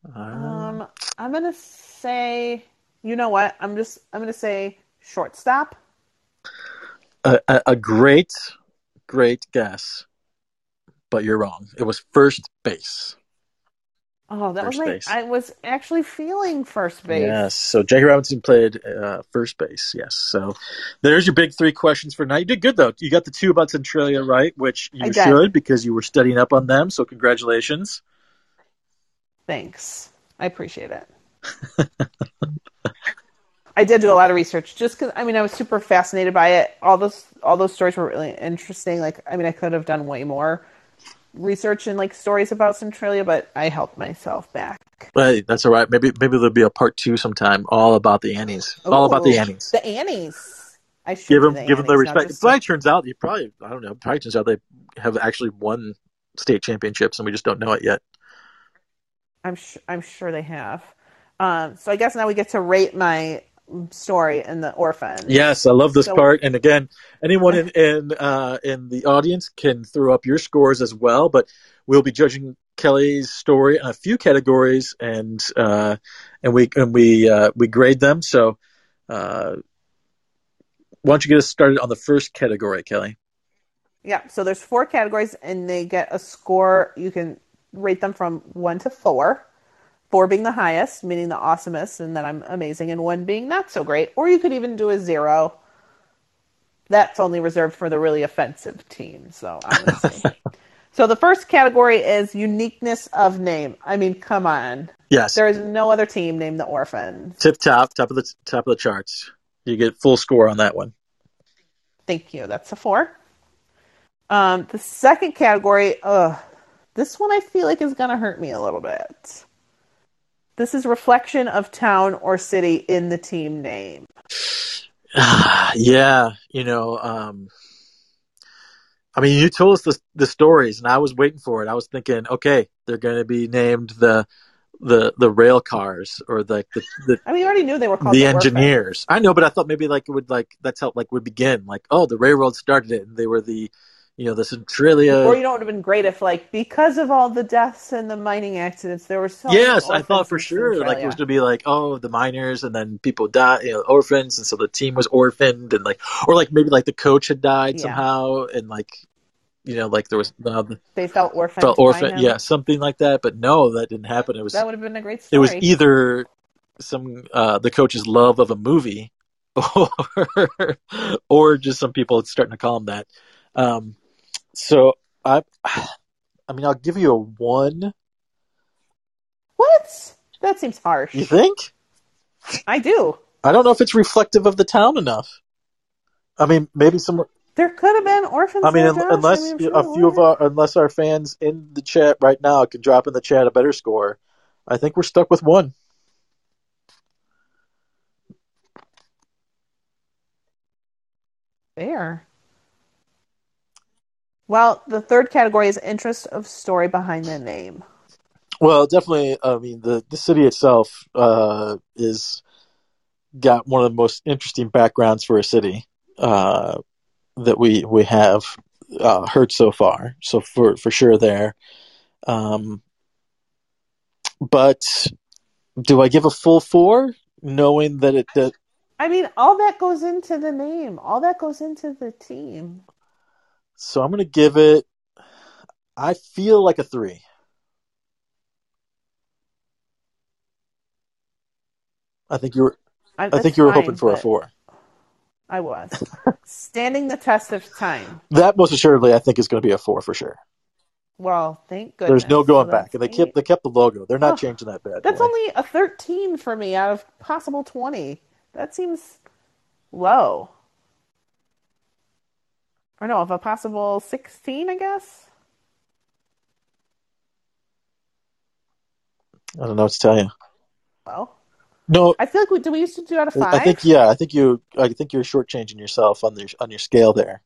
Uh, Um, I'm gonna say, you know what? I'm just I'm gonna say shortstop. A, a, great, great guess, but you're wrong. It was first base. Oh, that First was my. base. I was actually feeling first base. Yes. So Jackie Robinson played uh, first base. Yes. So there's your big three questions for tonight. You did good though. You got the two about Centralia right, which you should because you were studying up on them. So congratulations. Thanks. I appreciate it. <laughs> I did do a lot of research just because I mean I was super fascinated by it. All those all those stories were really interesting. Like I mean I could have done way more research and like stories about Centralia, but I held myself back. Hey, that's all right. Maybe maybe there'll be a part two sometime, all about the Annies, all about the Ooh, Annies. The Annies. I should Give them give them the not respect. It probably turns out you probably I don't know. it Probably turns out they have actually won state championships and we just don't know it yet. I'm sure I'm sure they have. Um, so I guess now we get to rate my story in the orphan. Yes, I love this So- part. And again, anyone <laughs> in in, uh, in the audience can throw up your scores as well. But we'll be judging Kelly's story in a few categories, and uh, and we and we uh, we grade them. So, uh, why don't you get us started on the first category, Kelly? Yeah, so there's four categories and they get a score. You can rate them from one to four. Four being the highest, meaning the awesomest, and that I'm amazing, and one being not so great. Or you could even do a zero. That's only reserved for the really offensive team. So I'm gonna say. <laughs> so the first category is uniqueness of name. I mean, come on. Yes, There is no other team named the Orphans. tip top, top of the top of the charts. You get full score on that one. Thank you. That's a four. Um, the second category, ugh, this one I feel like is going to hurt me a little bit. This is reflection of town or city in the team name. <sighs> yeah, you know, um, I mean, you told us the the stories, and I was waiting for it. I was thinking, okay, they're going to be named the the the rail cars or like the the, I mean, you already knew they were called the the, engineers. I know, but I thought maybe like it would like that's how like would begin like oh the railroad started it and they were the you know the Centralia. Or you know, it would have been great if, like, because of all the deaths and the mining accidents, there were so many Yes, I thought for sure like it was going to be like oh the miners and then people died you know orphans and so the team was orphaned and like or like maybe like the coach had died Yeah. somehow and like you know like there was uh, They felt orphaned. felt by orphan him. yeah something like that but no that didn't happen it was That would have been a great story. it was either some uh the coach's love of a movie <laughs> or or just some people starting to call him that um so i <sighs> i mean i'll give you a one What? That seems harsh. you think I do. i don't know if it's reflective of the town enough i mean maybe some There could have been orphans. I mean, unless I mean, a few of our unless our fans in the chat right now can drop in the chat a better score, I think we're stuck with one. Fair. Well, the third category is interest of story behind the name. Well, definitely. I mean, the the city itself uh, is got one of the most interesting backgrounds for a city uh, that we we have uh, heard so far. So for for sure there. Um, but do I give a full four, knowing that it that I mean, all that goes into the name. All that goes into the team. So I'm going to give it. I feel like a three. I think you were. I, I think you were fine, hoping for a four. I was <laughs> standing the test of time. That most assuredly, I think, is going to be a four for sure. Well, thank goodness. There's no going So back, and they kept they kept the logo. They're not Oh, changing that bad. That's boy. only a 13 for me out of possible 20. That seems low. Or no, of a possible 16, I guess. I don't know what to tell you. Well, No, I feel like we do we used to do out of five. I think yeah. I think you. I think you're shortchanging yourself on your on your scale there.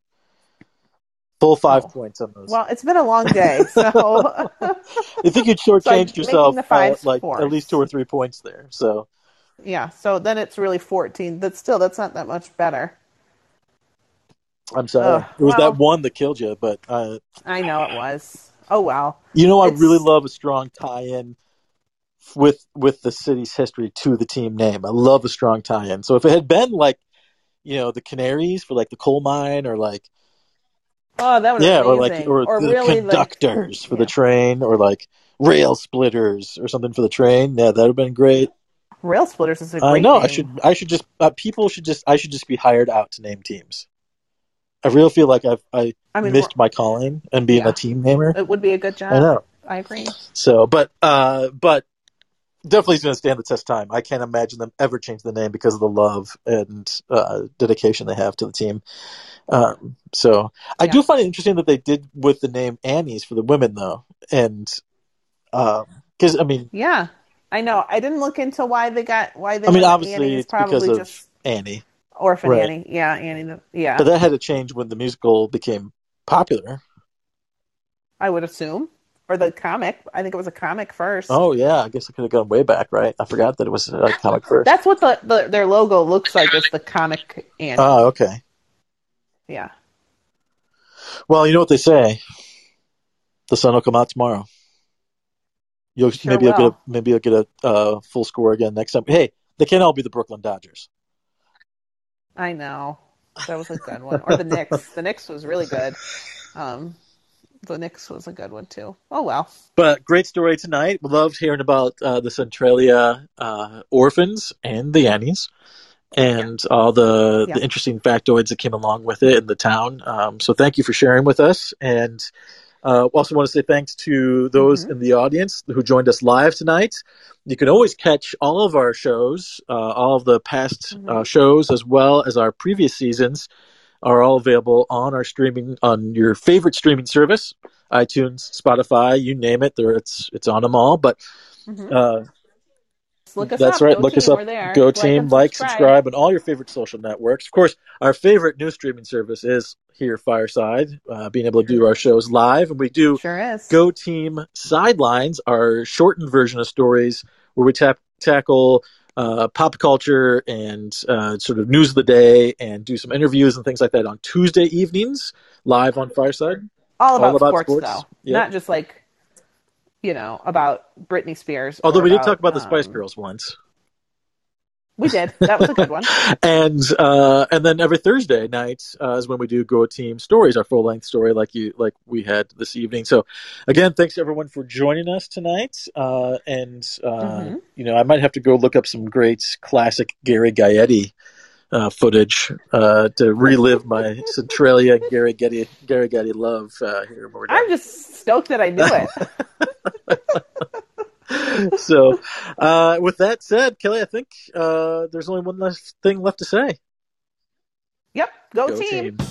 Full five Oh. points on those. Well, it's been a long day, <laughs> so I think you'd <laughs> So I'm shortchanged making yourself the uh, like at least two or three points there. So yeah. So then it's really 14. That's still that's not that much better. I'm sorry. Ugh, it was well- that one that killed you, but uh, I know it was. Oh well. you know, I really love a strong tie-in with with the city's history to the team name. I love a strong tie-in. So if it had been like, you know, the Canaries for like the coal mine, or like Oh, that would yeah, or like or, the really like conductors for the train, or like rail splitters or something for the train. Yeah, that would have been great. Rail Splitters is a great I know. I should. I should just. Uh, people should just. I should just be hired out to name teams. I really feel like I've I, I mean, missed my calling and being Yeah. a team namer. it would be a good job. I know. I agree. So, but uh, but definitely is going to stand the test of time. I can't imagine them ever change the name because of the love and uh, dedication they have to the team. Um, so I Yeah. do find it interesting that they did with the name Annie's for the women though, and because I mean Yeah, I know. I didn't look into why they got why they. I mean obviously Annie. it's It's probably because of just Annie, orphan right. Annie. Yeah, Annie. The, yeah, but that had to change when the musical became popular. I would assume, or the comic. I think it was a comic first. Oh yeah, I guess it could have gone way back, right? I forgot that it was a comic first. That's what the, the their logo looks like. Is the comic Annie? Oh, okay. yeah. Well, you know what they say. The sun will come out tomorrow. You'll Sure maybe you'll get a, maybe you'll get a uh, full score again next time. Hey, they can't all be the Brooklyn Dodgers. I know. That was a good one. Or the Knicks. <laughs> The Knicks was really good. Um, the Knicks was a good one too. Oh well. But great story tonight. Loved hearing about uh, the Centralia uh, orphans and the Annies, and all the, Yeah. the interesting factoids that came along with it in the town. Um, so thank you for sharing with us, and uh, also want to say thanks to those Mhm. in the audience who joined us live tonight. You can always catch all of our shows, uh, all of the past uh, Mhm. shows, as well as our previous seasons, are all available on our streaming on your favorite streaming service, iTunes, Spotify, you name it. There, it's it's on them all. But Mhm. Look us that's up. right. Go Look us up. There. Go Like team. and like, subscribe. subscribe, on all your favorite social networks. Of course, our favorite new streaming service is here, Fireside. Uh, being able to do our shows live, and we do Sure. Go Team Sidelines, our shortened version of stories where we tap, tackle uh, pop culture and uh, sort of news of the day and do some interviews and things like that on Tuesday evenings live on Fireside. all about, all about sports, sports. though, Yeah. not just like you know about Britney Spears. Although we did talk about the Spice um, Girls once. We did. That was a good one. <laughs> and uh, and then every Thursday night uh, is when we do Go Team Stories, our full length story, like you like we had this evening. So again, thanks everyone for joining us tonight. Uh, and uh, Mhm. you know, I might have to go look up some great classic Gary Gaetti uh, footage uh, to relive my Centralia and Gary Gaetti Gary Gaetti love uh, here. when we're. I'm just stoked that I knew it. <laughs> so, uh, with that said, Kelly, I think uh, there's only one last thing left to say. yep. Go, Go team. team.